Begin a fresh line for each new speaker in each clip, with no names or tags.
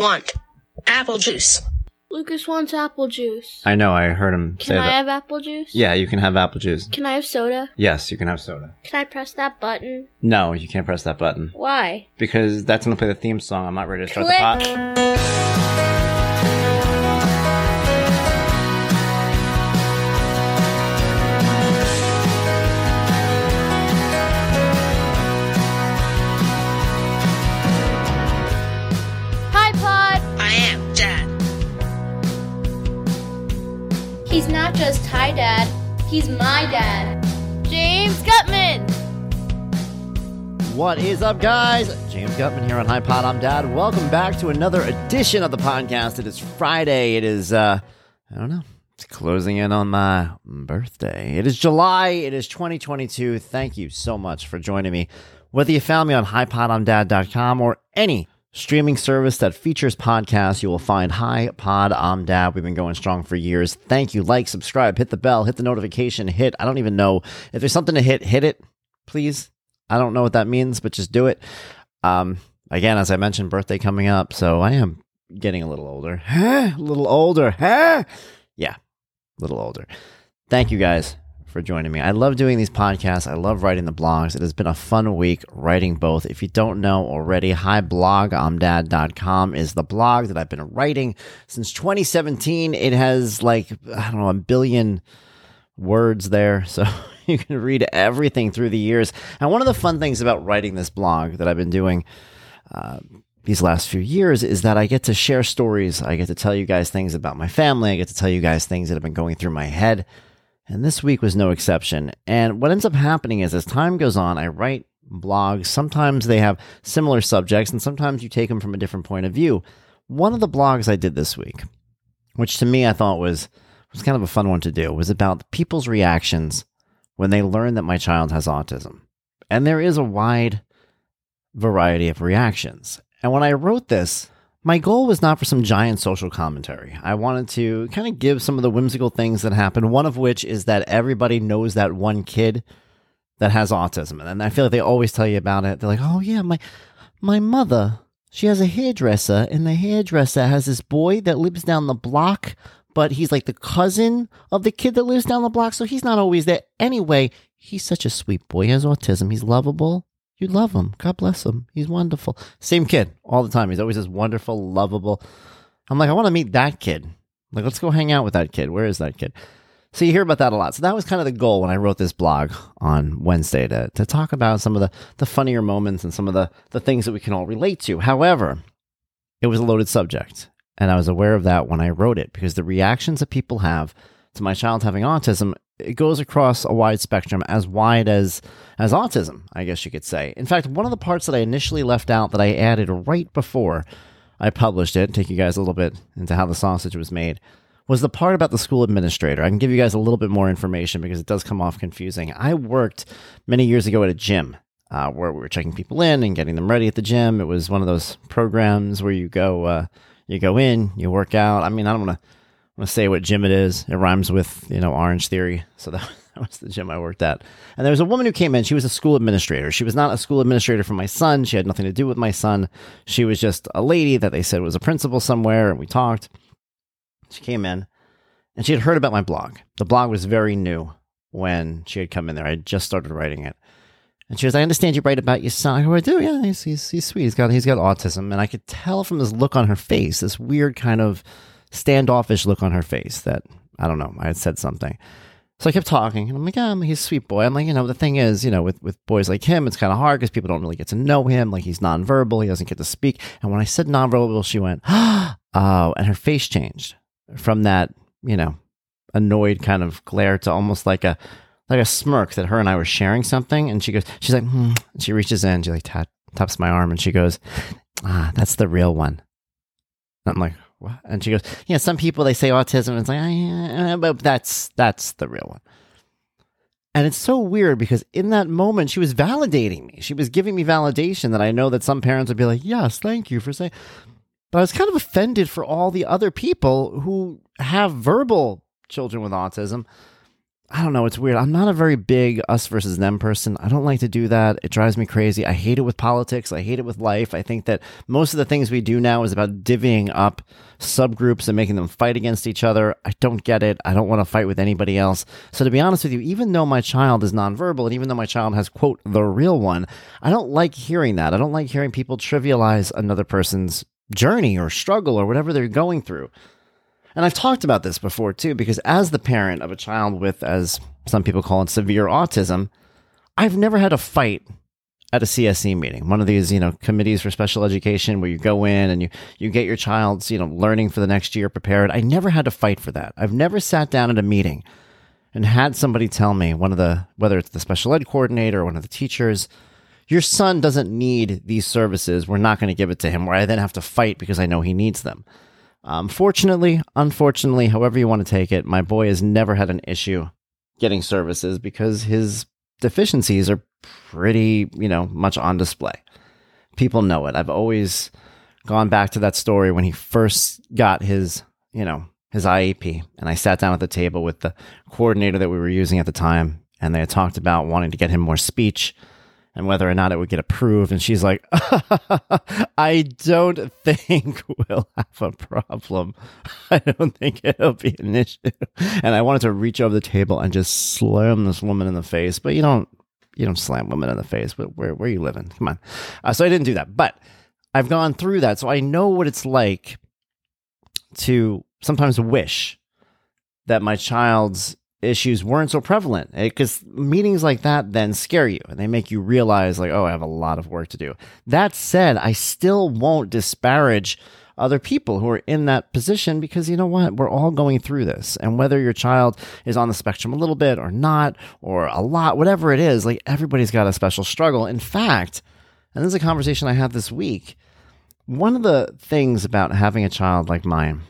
want apple juice.
Lucas wants apple juice.
I know. I heard him
Can
say
I
that.
have apple juice?
yeah, you can have apple juice.
Can I have soda?
Yes, you can have soda.
Can I press that button?
No, you can't press that button
Why?
because that's gonna play the theme song. I'm not ready to start
Click.
the pot.
He's not just hi, Dad. He's my dad. James Guttman!
What is up, guys? James Guttman here on Hi Pod. I'm Dad. Welcome back to another edition of the podcast. It is Friday. It is, uh, I don't know, it's closing in on my birthday. It is July. It is 2022. Thank you so much for joining me. Whether you found me on highpodomdad.com or any streaming service that features podcasts, you will find Hi Pod I'm Dad. We've been going strong for years. Thank you. Like, subscribe, hit the bell, hit the notification, hit. I don't even know if there's something to hit, hit it, please. I don't know what that means, but just do it. Um, again, as I mentioned, birthday coming up, so I am getting a little older. a little older. yeah, a little older. Thank you guys for joining me. I love doing these podcasts. I love writing the blogs. It has been a fun week writing both. If you don't know already, hiblogomdad.com is the blog that I've been writing since 2017. It has like, I don't know, a billion words there. So you can read everything through the years. And one of the fun things about writing this blog that I've been doing uh, these last few years is that I get to share stories. I get to tell you guys things about my family. I get to tell you guys things that have been going through my head. And this week was no exception. And what ends up happening is as time goes on, I write blogs. Sometimes they have similar subjects, and sometimes you take them from a different point of view. One of the blogs I did this week, which to me I thought was was kind of a fun one to do, was about people's reactions when they learn that my child has autism. And there is a wide variety of reactions. And when I wrote this, my goal was not for some giant social commentary. I wanted to kind of give some of the whimsical things that happen, one of which is that everybody knows that one kid that has autism. And I feel like they always tell you about it. They're like, oh, yeah, my, my mother, she has a hairdresser, and the hairdresser has this boy that lives down the block, but he's like the cousin of the kid that lives down the block, so he's not always there. Anyway, he's such a sweet boy. He has autism. He's lovable. You love him. God bless him. He's wonderful. Same kid all the time. He's always this wonderful, lovable. I'm like, I want to meet that kid. Like, let's go hang out with that kid. Where is that kid? So you hear about that a lot. So that was kind of the goal when I wrote this blog on Wednesday to, to talk about some of the, the funnier moments and some of the, the things that we can all relate to. However, it was a loaded subject. And I was aware of that when I wrote it because the reactions that people have to my child having autism, it goes across a wide spectrum, as wide as as autism, I guess you could say. In fact, one of the parts that I initially left out that I added right before I published it, take you guys a little bit into how the sausage was made, was the part about the school administrator. I can give you guys a little bit more information because it does come off confusing. I worked many years ago at a gym uh, where we were checking people in and getting them ready at the gym. It was one of those programs where you go, uh, you go in, you work out. I mean, I don't want to want to say what gym it is. It rhymes with you know Orange Theory, so that, that was the gym I worked at. And there was a woman who came in. She was a school administrator. She was not a school administrator for my son. She had nothing to do with my son. She was just a lady that they said was a principal somewhere, and we talked. She came in, and she had heard about my blog. The blog was very new when she had come in there. I had just started writing it. And she goes, I understand you write about your son. I go, I do, yeah, he's, he's, he's sweet. He's got, he's got autism. And I could tell from this look on her face, this weird kind of standoffish look on her face that, I don't know, I had said something. So I kept talking, and I'm like, yeah, he's a sweet boy. I'm like, you know, the thing is, you know, with, with boys like him, it's kind of hard because people don't really get to know him. Like, he's nonverbal, he doesn't get to speak. And when I said nonverbal, she went, oh, and her face changed from that, you know, annoyed kind of glare to almost like a, like a smirk that her and I were sharing something. And she goes, she's like, hmm. She reaches in, she like tap, taps my arm, and she goes, ah, that's the real one. And I'm like, And she goes, yeah, some people they say autism, and it's like, ah, but that's that's the real one. And it's so weird because in that moment she was validating me. She was giving me validation that I know that some parents would be like, yes, thank you for saying. But I was kind of offended for all the other people who have verbal children with autism I don't know. It's weird. I'm not a very big us versus them person. I don't like to do that. It drives me crazy. I hate it with politics. I hate it with life. I think that most of the things we do now is about divvying up subgroups and making them fight against each other. I don't get it. I don't want to fight with anybody else. So to be honest with you, even though my child is nonverbal and even though my child has, quote, the real one, I don't like hearing that. I don't like hearing people trivialize another person's journey or struggle or whatever they're going through. And I've talked about this before too, because as the parent of a child with, as some people call it, severe autism, I've never had a fight at a CSE meeting, one of these, you know, committees for special education where you go in and you, you get your child's, you know, learning for the next year prepared. I never had to fight for that. I've never sat down at a meeting and had somebody tell me, one of the, whether it's the special ed coordinator or one of the teachers, your son doesn't need these services. We're not going to give it to him, where I then have to fight because I know he needs them. Um, fortunately, unfortunately, however you want to take it, my boy has never had an issue getting services because his deficiencies are pretty, you know, much on display. People know it. I've always gone back to that story when he first got his, you know, his IEP. And I sat down at the table with the coordinator that we were using at the time, and they had talked about wanting to get him more speech and whether or not it would get approved. And she's like, I don't think we'll have a problem. I don't think it'll be an issue. And I wanted to reach over the table and just slam this woman in the face, but you don't. You don't slam women in the face, but where where are you living? Come on. Uh, so I didn't do that, but I've gone through that, so I know what it's like to sometimes wish that my child's issues weren't so prevalent because eh, meetings like that then scare you and they make you realize like oh i have a lot of work to do. That said i still won't disparage other people who are in that position because you know what we're all going through this. And whether your child is on the spectrum a little bit or not or a lot whatever it is like everybody's got a special struggle. In fact and this is a conversation i had this week one of the things about having a child like mine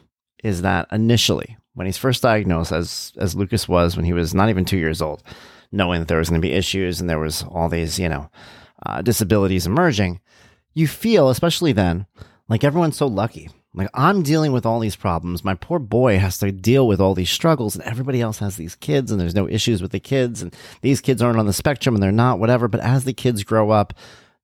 is that initially when he's first diagnosed, as as Lucas was when he was not even two years old, knowing that there was going to be issues and there was all these you know uh, disabilities emerging, you feel, especially then, like everyone's so lucky. Like I'm dealing with all these problems. My poor boy has to deal with all these struggles, and everybody else has these kids, and there's no issues with the kids, and these kids aren't on the spectrum, and they're not whatever. But as the kids grow up,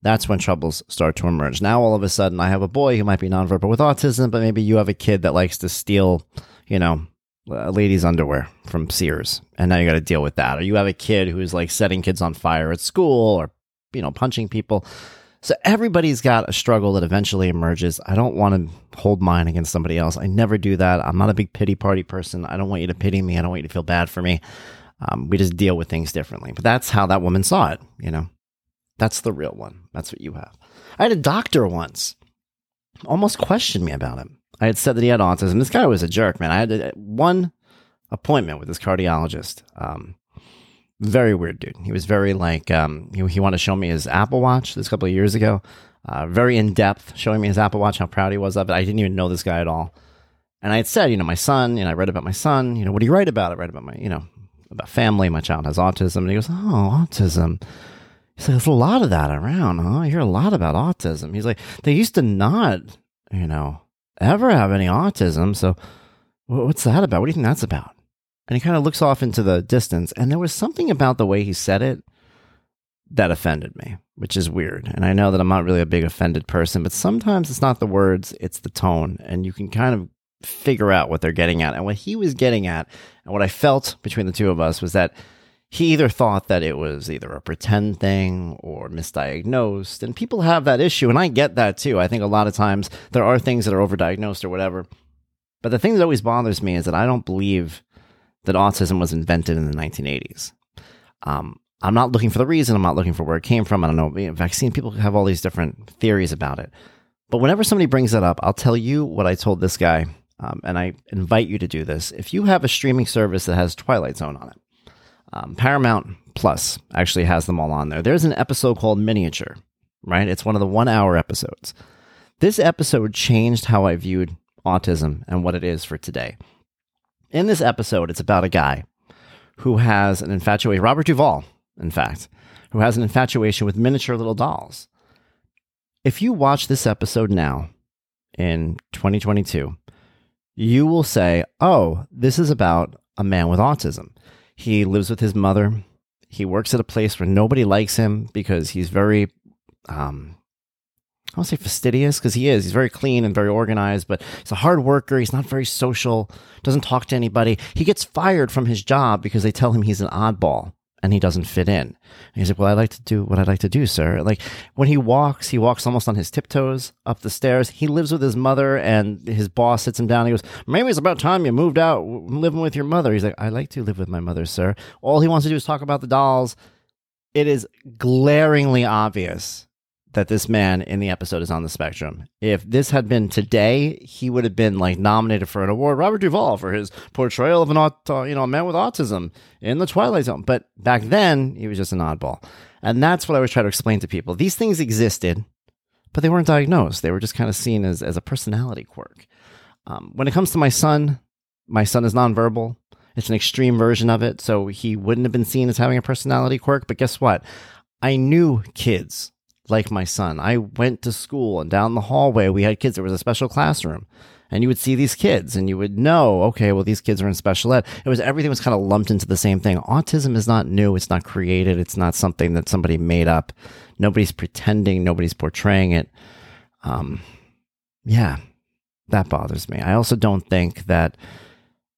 that's when troubles start to emerge. Now all of a sudden, I have a boy who might be nonverbal with autism, but maybe you have a kid that likes to steal, you know, a lady's underwear from Sears, and now you got to deal with that. Or you have a kid who's like setting kids on fire at school, or you know, punching people. So everybody's got a struggle that eventually emerges. I don't want to hold mine against somebody else. I never do that. I'm not a big pity party person. I don't want you to pity me. I don't want you to feel bad for me. Um, we just deal with things differently. But that's how that woman saw it. You know, that's the real one. That's what you have. I had a doctor once almost question me about it. I had said that he had autism. This guy was a jerk, man. I had one appointment with this cardiologist. Um, very weird dude. He was very like um, he, he, wanted to show me his Apple Watch this couple of years ago. Uh, very in depth, showing me his Apple Watch, how proud he was of it. I didn't even know this guy at all. And I had said, you know, my son, you know, I read about my son. You know, what do you write about? I read about my, you know, about family. My child has autism. And he goes, oh, autism. He's like, there's a lot of that around, huh? I hear a lot about autism. He's like, they used to not, you know, ever have any autism. So what's that about? What do you think that's about? And he kind of looks off into the distance. And there was something about the way he said it that offended me, which is weird. And I know that I'm not really a big offended person, but sometimes it's not the words, it's the tone. And you can kind of figure out what they're getting at. And what he was getting at, and what I felt between the two of us was that he either thought that it was either a pretend thing or misdiagnosed. And people have that issue. And I get that too. I think a lot of times there are things that are overdiagnosed or whatever. But the thing that always bothers me is that I don't believe that autism was invented in the 1980s. Um, I'm not looking for the reason. I'm not looking for where it came from. I don't know. Vaccine people have all these different theories about it. But whenever somebody brings that up, I'll tell you what I told this guy. Um, and I invite you to do this. If you have a streaming service that has Twilight Zone on it, um, Paramount Plus actually has them all on there. There's an episode called Miniature, right? It's one of the one hour episodes. This episode changed how I viewed autism and what it is for today. In this episode, it's about a guy who has an infatuation, Robert Duvall, in fact, who has an infatuation with miniature little dolls. If you watch this episode now in 2022, you will say, oh, this is about a man with autism He lives with his mother. He works at a place where nobody likes him because he's very, um, I won't say fastidious because he is. He's very clean and very organized, but he's a hard worker. He's not very social, doesn't talk to anybody. He gets fired from his job because they tell him he's an oddball and he doesn't fit in. And he's like, Well, I like to do what I like to do, sir. Like when he walks, he walks almost on his tiptoes up the stairs. He lives with his mother, and his boss sits him down. He goes, Maybe it's about time you moved out living with your mother. He's like, I like to live with my mother, sir. All he wants to do is talk about the dolls. It is glaringly obvious that this man in the episode is on the spectrum. If this had been today, he would have been like nominated for an award. Robert Duvall for his portrayal of an uh, you know a man with autism in the Twilight Zone. But back then, he was just an oddball, and that's what I always try to explain to people. These things existed, but they weren't diagnosed. They were just kind of seen as as a personality quirk. Um, when it comes to my son, my son is nonverbal. It's an extreme version of it, so he wouldn't have been seen as having a personality quirk. But guess what? I knew kids like my son. I went to school and down the hallway we had kids. There was a special classroom. And you would see these kids and you would know, okay, well, these kids are in special ed. It was everything was kind of lumped into the same thing. Autism is not new. It's not created. It's not something that somebody made up. Nobody's pretending. Nobody's portraying it. Um, yeah, that bothers me. I also don't think that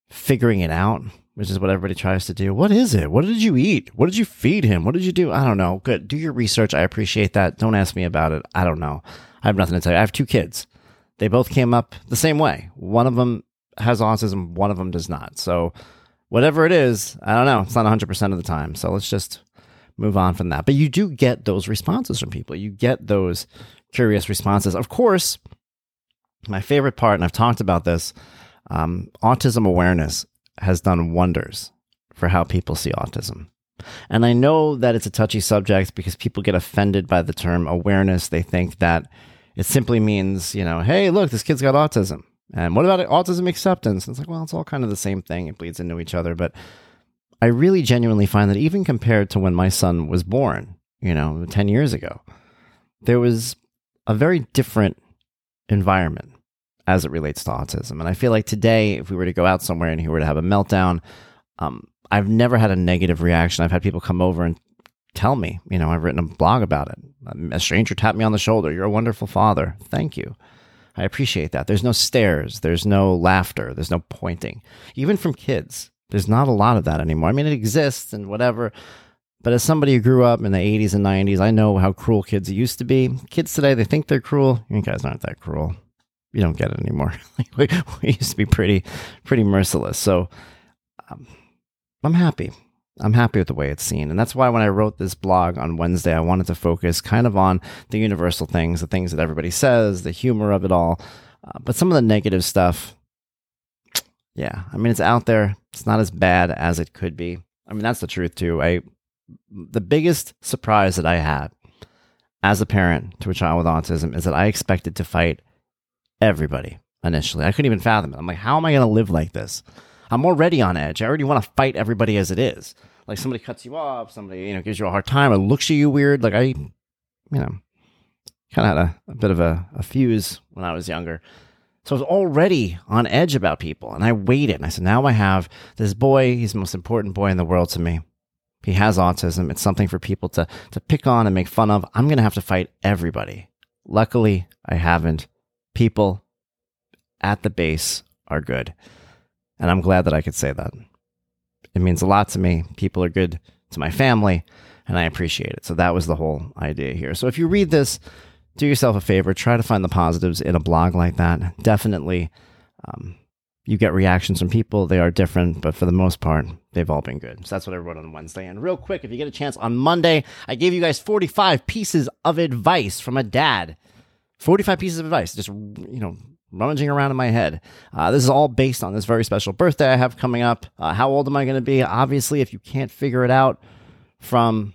figuring it out which is what everybody tries to do. What is it? What did you eat? What did you feed him? What did you do? I don't know. Good. Do your research. I appreciate that. Don't ask me about it. I don't know. I have nothing to tell you. I have two kids. They both came up the same way. One of them has autism, one of them does not. So, whatever it is, I don't know. It's not 100% of the time. So, let's just move on from that. But you do get those responses from people. You get those curious responses. Of course, my favorite part, and I've talked about this um, autism awareness has done wonders for how people see autism. And I know that it's a touchy subject because people get offended by the term awareness. They think that it simply means, you know, hey, look, this kid's got autism. And what about autism acceptance? And it's like, well, it's all kind of the same thing. It bleeds into each other. But I really genuinely find that even compared to when my son was born, you know, 10 years ago, there was a very different environment as it relates to autism. And I feel like today, if we were to go out somewhere and he were to have a meltdown, um, I've never had a negative reaction. I've had people come over and tell me, you know, I've written a blog about it. A stranger tapped me on the shoulder. You're a wonderful father. Thank you. I appreciate that. There's no stares, there's no laughter, there's no pointing, even from kids. There's not a lot of that anymore. I mean, it exists and whatever. But as somebody who grew up in the 80s and 90s, I know how cruel kids used to be. Kids today, they think they're cruel. You guys aren't that cruel you don't get it anymore. we, we, used to be pretty, pretty merciless. So um, I'm happy. I'm happy with the way it's seen. And that's why when I wrote this blog on Wednesday, I wanted to focus kind of on the universal things, the things that everybody says, the humor of it all. Uh, but some of the negative stuff, yeah, I mean, it's out there. It's not as bad as it could be. I mean, that's the truth too. I, the biggest surprise that I had as a parent to a child with autism is that I expected to fight everybody initially. I couldn't even fathom it. I'm like, how am I going to live like this? I'm already on edge. I already want to fight everybody as it is. Like somebody cuts you off, somebody you know gives you a hard time, or looks at you weird. Like I, you know, kind of had a, a bit of a, a fuse when I was younger. So I was already on edge about people, and I waited. And I said, now I have this boy. He's the most important boy in the world to me. He has autism. It's something for people to to pick on and make fun of. I'm going to have to fight everybody. Luckily, I haven't people at the base are good. And I'm glad that I could say that. It means a lot to me. People are good to my family, and I appreciate it. So that was the whole idea here. So if you read this, do yourself a favor, try to find the positives in a blog like that. Definitely, um, you get reactions from people. They are different, but for the most part, they've all been good. So that's what I wrote on Wednesday. And real quick, if you get a chance on Monday, I gave you guys 45 pieces of advice from a dad 45 pieces of advice, just, you know, rummaging around in my head. Uh, this is all based on this very special birthday I have coming up. Uh, how old am I going to be? Obviously, if you can't figure it out from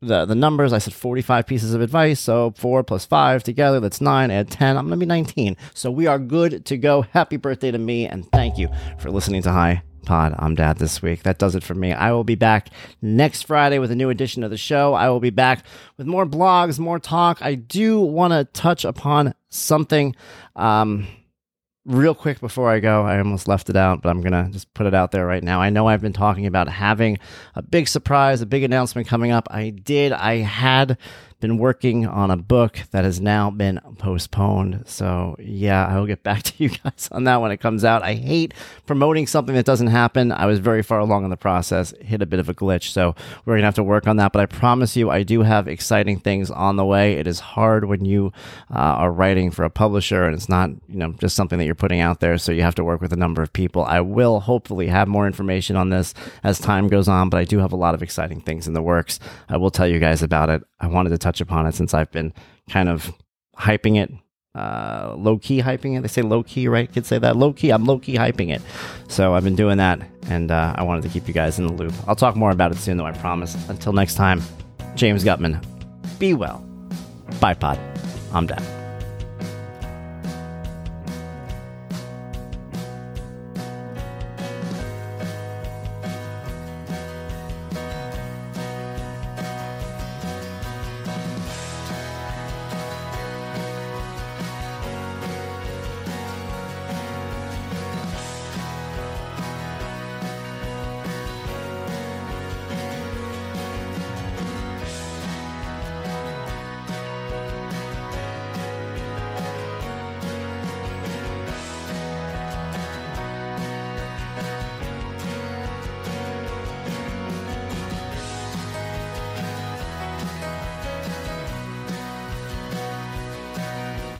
the, the numbers, I said 45 pieces of advice. So four plus five together, that's nine. Add 10, I'm going to be 19. So we are good to go. Happy birthday to me. And thank you for listening to Hi pod. I'm Dad this week. That does it for me. I will be back next Friday with a new edition of the show. I will be back with more blogs, more talk. I do want to touch upon something. Um, real quick before I go, I almost left it out, but I'm going to just put it out there right now. I know I've been talking about having a big surprise, a big announcement coming up. I did. I had been working on a book that has now been postponed. So, yeah, I will get back to you guys on that when it comes out. I hate promoting something that doesn't happen. I was very far along in the process, hit a bit of a glitch. So, we're going to have to work on that. But I promise you, I do have exciting things on the way. It is hard when you uh, are writing for a publisher and it's not, you know, just something that you're putting out there. So, you have to work with a number of people. I will hopefully have more information on this as time goes on, but I do have a lot of exciting things in the works. I will tell you guys about it. I wanted to touch upon it since I've been kind of hyping it, uh, low key hyping it. They say low key, right? Kids say that low key. I'm low key hyping it. So I've been doing that, and uh, I wanted to keep you guys in the loop. I'll talk more about it soon, though. I promise. Until next time, James Guttman. Be well. Bye, pod. I'm done.